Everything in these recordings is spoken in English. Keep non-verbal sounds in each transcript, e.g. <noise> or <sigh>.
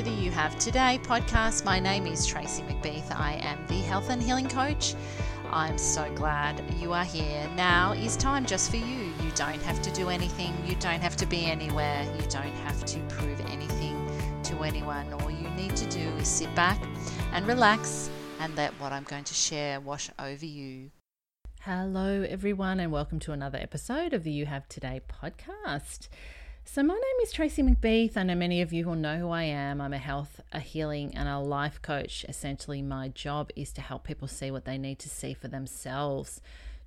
to the You Have Today podcast. My name is Tracey McBeath. I am the health and healing coach. I'm so glad you are here. Now is time just for you. You don't have to do anything, you don't have to be anywhere, you don't have to prove anything to anyone. All you need to do is sit back and relax and let what I'm going to share wash over you. Hello, everyone, and welcome to another episode of the You Have Today podcast. So, my name is Tracey McBeath. I know many of you will know who I am. I'm a health, a healing, and a life coach. Essentially, my job is to help people see what they need to see for themselves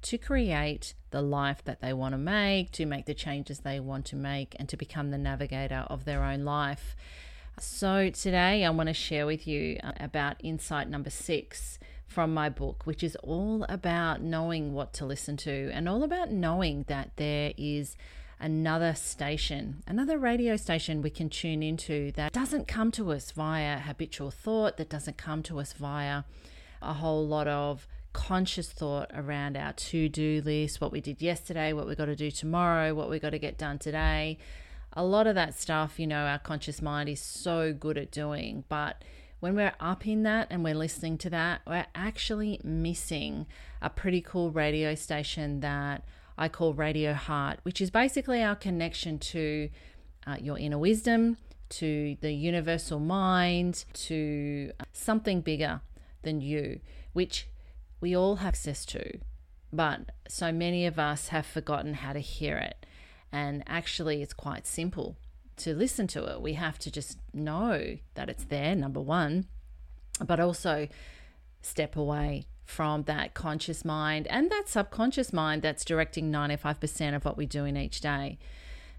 to create the life that they want to make, to make the changes they want to make, and to become the navigator of their own life. So, today I want to share with you uh, about insight number six from my book, which is all about knowing what to listen to and all about knowing that there is another station, another radio station we can tune into that doesn't come to us via habitual thought, that doesn't come to us via a whole lot of conscious thought around our to do list, what we did yesterday, what we got to do tomorrow, what we got to get done today. A lot of that stuff, you know, our conscious mind is so good at doing, but when we're up in that and we're listening to that, we're actually missing a pretty cool radio station that I call Radio Heart, which is basically our connection to uh, your inner wisdom, to the universal mind, to something bigger than you, which we all have access to. But so many of us have forgotten how to hear it. And actually, it's quite simple to listen to it. We have to just know that it's there, number one, but also step away from that conscious mind and that subconscious mind that's directing 95% of what we do in each day.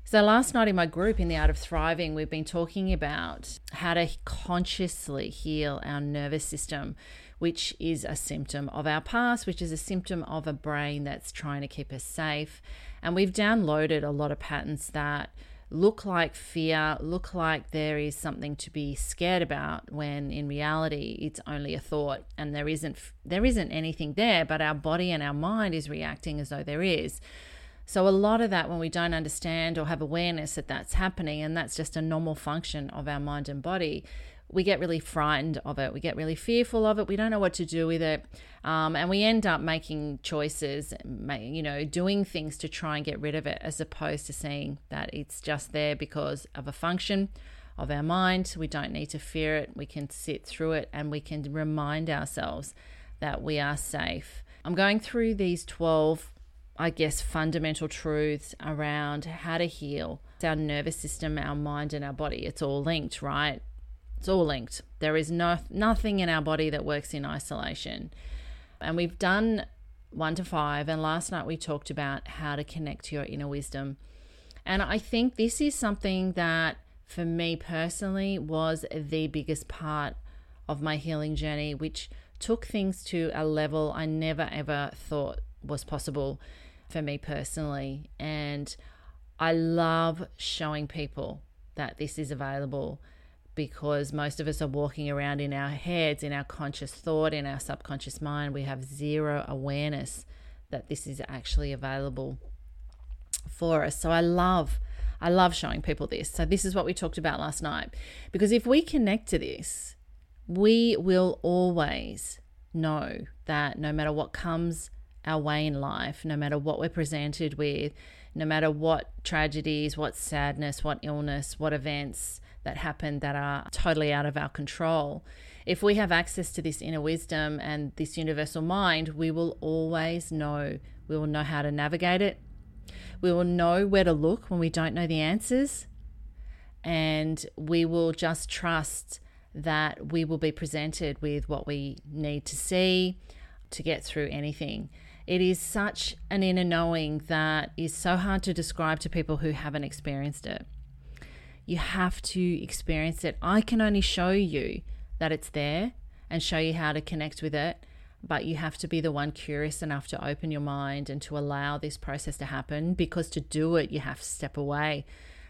So, last night in my group in the Art of Thriving, we've been talking about how to consciously heal our nervous system, which is a symptom of our past, which is a symptom of a brain that's trying to keep us safe. And we've downloaded a lot of patterns that look like fear, look like there is something to be scared about when in reality it's only a thought and there isn't there isn't anything there but our body and our mind is reacting as though there is. So a lot of that when we don't understand or have awareness that that's happening and that's just a normal function of our mind and body, we get really frightened of it. We get really fearful of it. We don't know what to do with it. Um, and we end up making choices, you know, doing things to try and get rid of it, as opposed to seeing that it's just there because of a function of our mind. We don't need to fear it. We can sit through it and we can remind ourselves that we are safe. I'm going through these 12, I guess, fundamental truths around how to heal our nervous system, our mind, and our body. It's all linked, right? It's all linked. There is no nothing in our body that works in isolation. And we've done one to five, and last night we talked about how to connect to your inner wisdom. And I think this is something that, for me personally, was the biggest part of my healing journey, which took things to a level I never ever thought was possible for me personally. And I love showing people that this is available because most of us are walking around in our heads, in our conscious thought, in our subconscious mind. We have zero awareness that this is actually available for us. So I love I love showing people this. So this is what we talked about last night because if we connect to this, we will always know that no matter what comes our way in life, no matter what we're presented with, no matter what tragedies, what sadness, what illness, what events, that happen that are totally out of our control. If we have access to this inner wisdom and this universal mind, we will always know. We will know how to navigate it. We will know where to look when we don't know the answers. And we will just trust that we will be presented with what we need to see to get through anything. It is such an inner knowing that is so hard to describe to people who haven't experienced it. You have to experience it. I can only show you that it's there and show you how to connect with it, but you have to be the one curious enough to open your mind and to allow this process to happen because to do it, you have to step away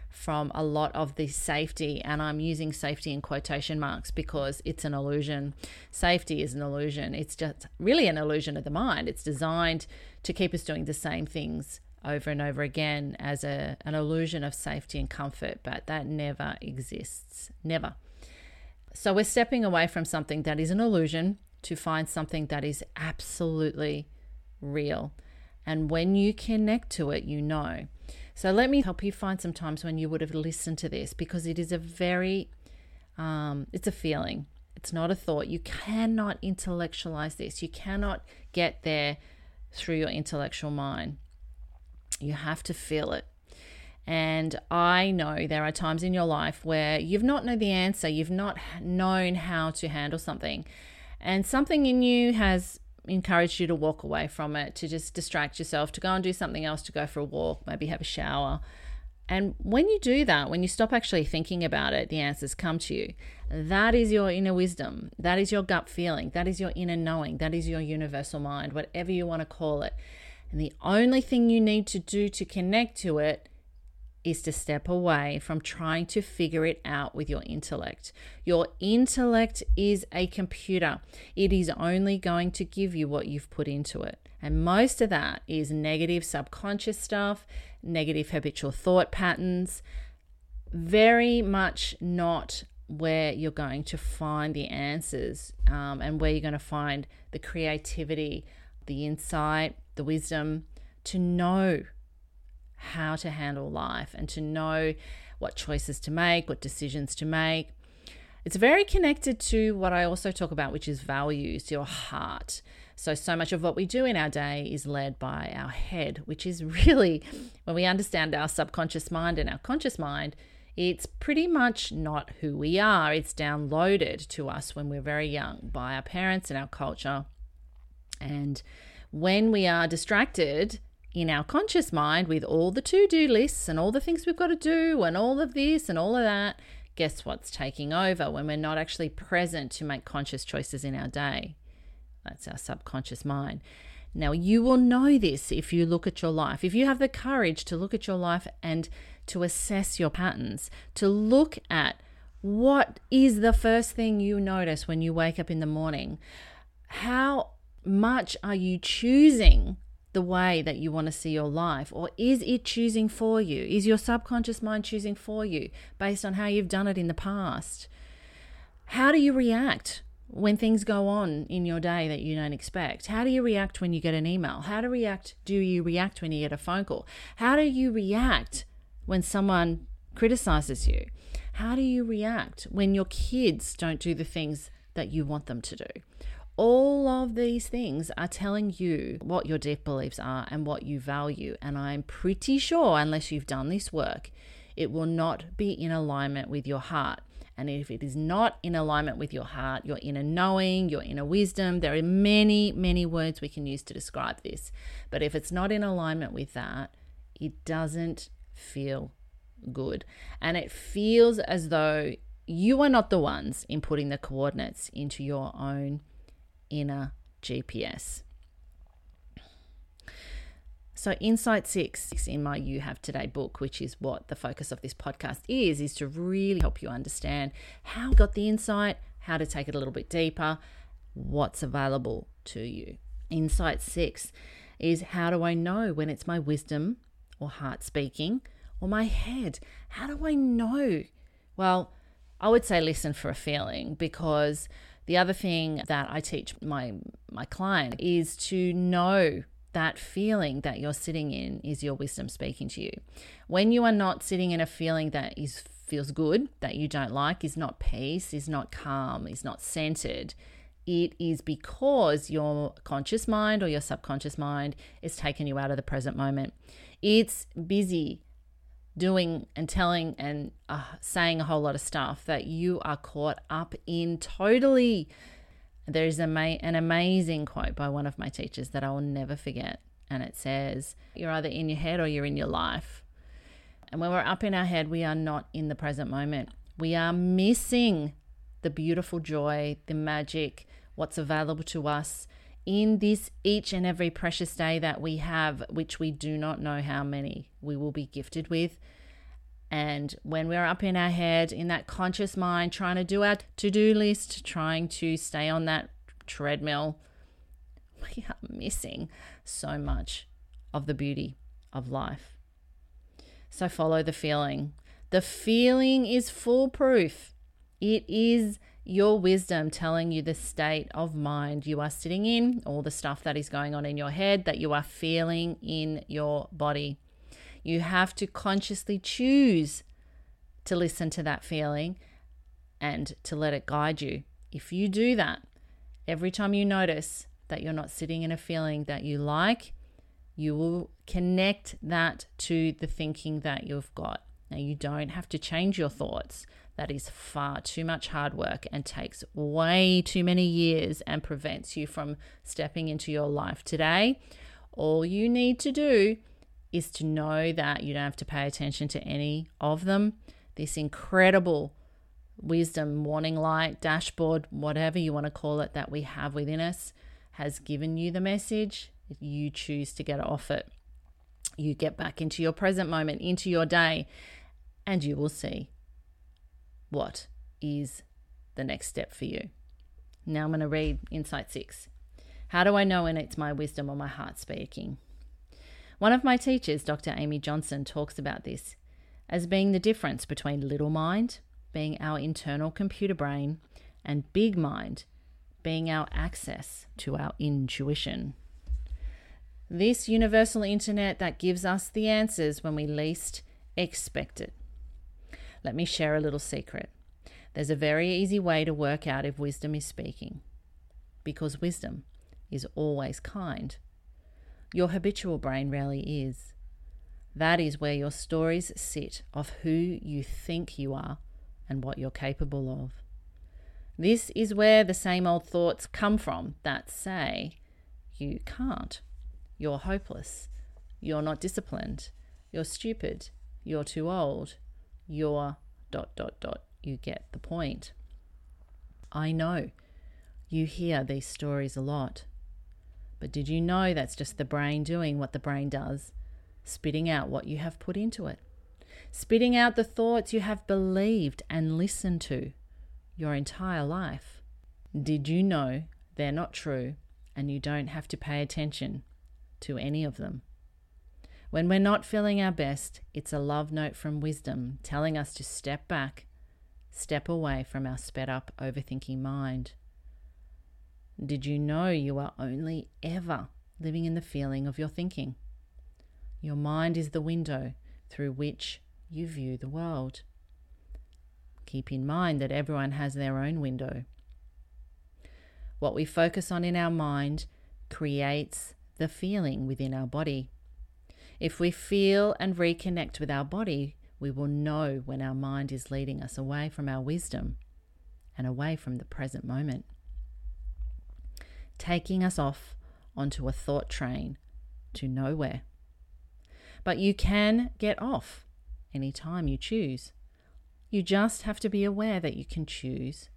from a lot of the safety. And I'm using safety in quotation marks because it's an illusion. Safety is an illusion. It's just really an illusion of the mind. It's designed to keep us doing the same things over and over again as a, an illusion of safety and comfort, but that never exists. Never. So we're stepping away from something that is an illusion to find something that is absolutely real. And when you connect to it, you know. So let me help you find some times when you would have listened to this because it is a very, um, it's a feeling. It's not a thought. You cannot intellectualize this. You cannot get there through your intellectual mind. You have to feel it. And I know there are times in your life where you've not known the answer, you've not known how to handle something, and something in you has encouraged you to walk away from it, to just distract yourself, to go and do something else, to go for a walk, maybe have a shower. And when you do that, when you stop actually thinking about it, the answers come to you. That is your inner wisdom. That is your gut feeling. That is your inner knowing. That is your universal mind, whatever you want to call it. And the only thing you need to do to connect to it is to step away from trying to figure it out with your intellect. Your intellect is a computer, it is only going to give you what you've put into it. And most of that is negative subconscious stuff, negative habitual thought patterns, very much not where you're going to find the answers um, and where you're going to find the creativity, the insight, the wisdom to know how to handle life and to know what choices to make, what decisions to make. It's very connected to what I also talk about, which is values, your heart. So, so much of what we do in our day is led by our head, which is <laughs> really when we understand our subconscious mind and our conscious mind, it's pretty much not who we are. It's downloaded to us when we're very young by our parents and our culture. And when we are distracted in our conscious mind with all the to do lists and all the things we've got to do and all of this and all of that, guess what's taking over when we're not actually present to make conscious choices in our day? That's our subconscious mind. Now, you will know this if you look at your life. If you have the courage to look at your life and to assess your patterns, to look at what is the first thing you notice when you wake up in the morning? How much are you choosing the way that you want to see your life? Or is it choosing for you? Is your subconscious mind choosing for you based on how you've done it in the past? How do you react when things go on in your day that you don't expect? How do you react when you get an email? How do react do you react when you get a phone call? How do you react when someone criticizes you? How do you react when your kids don't do the things that you want them to do? All of these things are telling you what your deep beliefs are and what you value. And I'm pretty sure, unless you've done this work, it will not be in alignment with your heart. And if it is not in alignment with your heart, your inner knowing, your inner wisdom, there are many, many words we can use to describe this. But if it's not in alignment with that, it doesn't feel good. And it feels as though you are not the ones inputting the coordinates into your own inner GPS. So, Insight Six in my You Have Today book, which is what the focus of this podcast is, is to really help you understand how you got the insight, how to take it a little bit deeper, what's available to you. Insight Six is how do I know when it's my wisdom or heart speaking or my head? How do I know? Well, I would say listen for a feeling because the other thing that I teach my my client is to know that feeling that you're sitting in is your wisdom speaking to you. When you are not sitting in a feeling that is feels good, that you don't like, is not peace, is not calm, is not centered, it is because your conscious mind or your subconscious mind is taking you out of the present moment. It's busy doing and telling and uh, saying a whole lot of stuff that you are caught up in totally. There's an amazing quote by one of my teachers that I will never forget. And it says, You're either in your head or you're in your life. And when we're up in our head, we are not in the present moment. We are missing the beautiful joy, the magic, what's available to us in this each and every precious day that we have, which we do not know how many we will be gifted with. And when we're up in our head, in that conscious mind, trying to do our to do list, trying to stay on that treadmill, <laughs> we are missing so much of the beauty of life. So follow the feeling. The feeling is foolproof, it is your wisdom telling you the state of mind you are sitting in, all the stuff that is going on in your head that you are feeling in your body. You have to consciously choose to listen to that feeling and to let it guide you. If you do that, every time you notice that you're not sitting in a feeling that you like, you will connect that to the thinking that you've got. Now, you don't have to change your thoughts. That is far too much hard work and takes way too many years and prevents you from stepping into your life today. All you need to do is to know that you don't have to pay attention to any of them. This incredible wisdom, warning light, dashboard, whatever you want to call it, that we have within us has given you the message. If You choose to get off it. You get back into your present moment, into your day, and you will see what is the next step for you. Now I'm going to read Insight 6. How do I know when it's my wisdom or my heart speaking? One of my teachers, Dr. Amy Johnson, talks about this as being the difference between little mind, being our internal computer brain, and big mind, being our access to our intuition. This universal internet that gives us the answers when we least expect it. Let me share a little secret. There's a very easy way to work out if wisdom is speaking, because wisdom is always kind. Your habitual brain rarely is. That is where your stories sit of who you think you are and what you're capable of. This is where the same old thoughts come from that say, you can't, you're hopeless, you're not disciplined, you're stupid, you're too old, your dot dot dot. You get the point. I know you hear these stories a lot. But did you know that's just the brain doing what the brain does, spitting out what you have put into it, spitting out the thoughts you have believed and listened to your entire life? Did you know they're not true and you don't have to pay attention to any of them? When we're not feeling our best, it's a love note from wisdom telling us to step back, step away from our sped up, overthinking mind. Did you know you are only ever living in the feeling of your thinking? Your mind is the window through which you view the world. Keep in mind that everyone has their own window. What we focus on in our mind creates the feeling within our body. If we feel and reconnect with our body, we will know when our mind is leading us away from our wisdom and away from the present moment, taking us off onto a thought train to nowhere. But you can get off anytime you choose. You just have to be aware that you can choose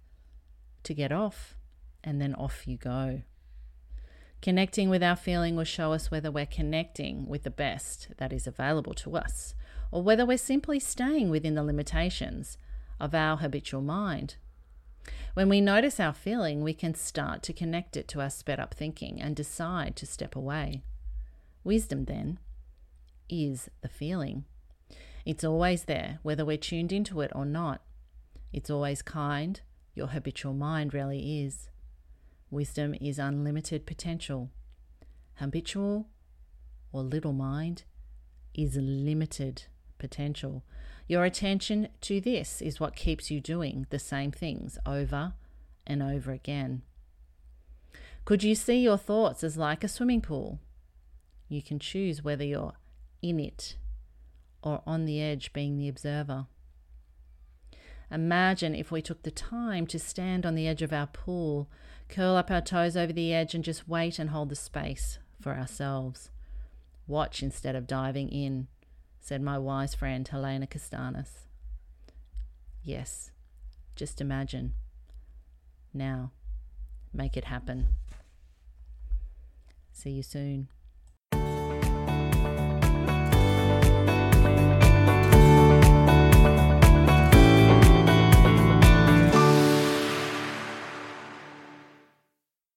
to get off, and then off you go. Connecting with our feeling will show us whether we're connecting with the best that is available to us, or whether we're simply staying within the limitations of our habitual mind. When we notice our feeling, we can start to connect it to our sped up thinking and decide to step away. Wisdom, then, is the feeling. It's always there, whether we're tuned into it or not. It's always kind. Your habitual mind really is. Wisdom is unlimited potential. Habitual or little mind is limited potential. Your attention to this is what keeps you doing the same things over and over again. Could you see your thoughts as like a swimming pool? You can choose whether you're in it or on the edge being the observer. Imagine if we took the time to stand on the edge of our pool curl up our toes over the edge, and just wait and hold the space for ourselves. Watch instead of diving in, said my wise friend Helena Castanis. Yes, just imagine. Now, make it happen. See you soon.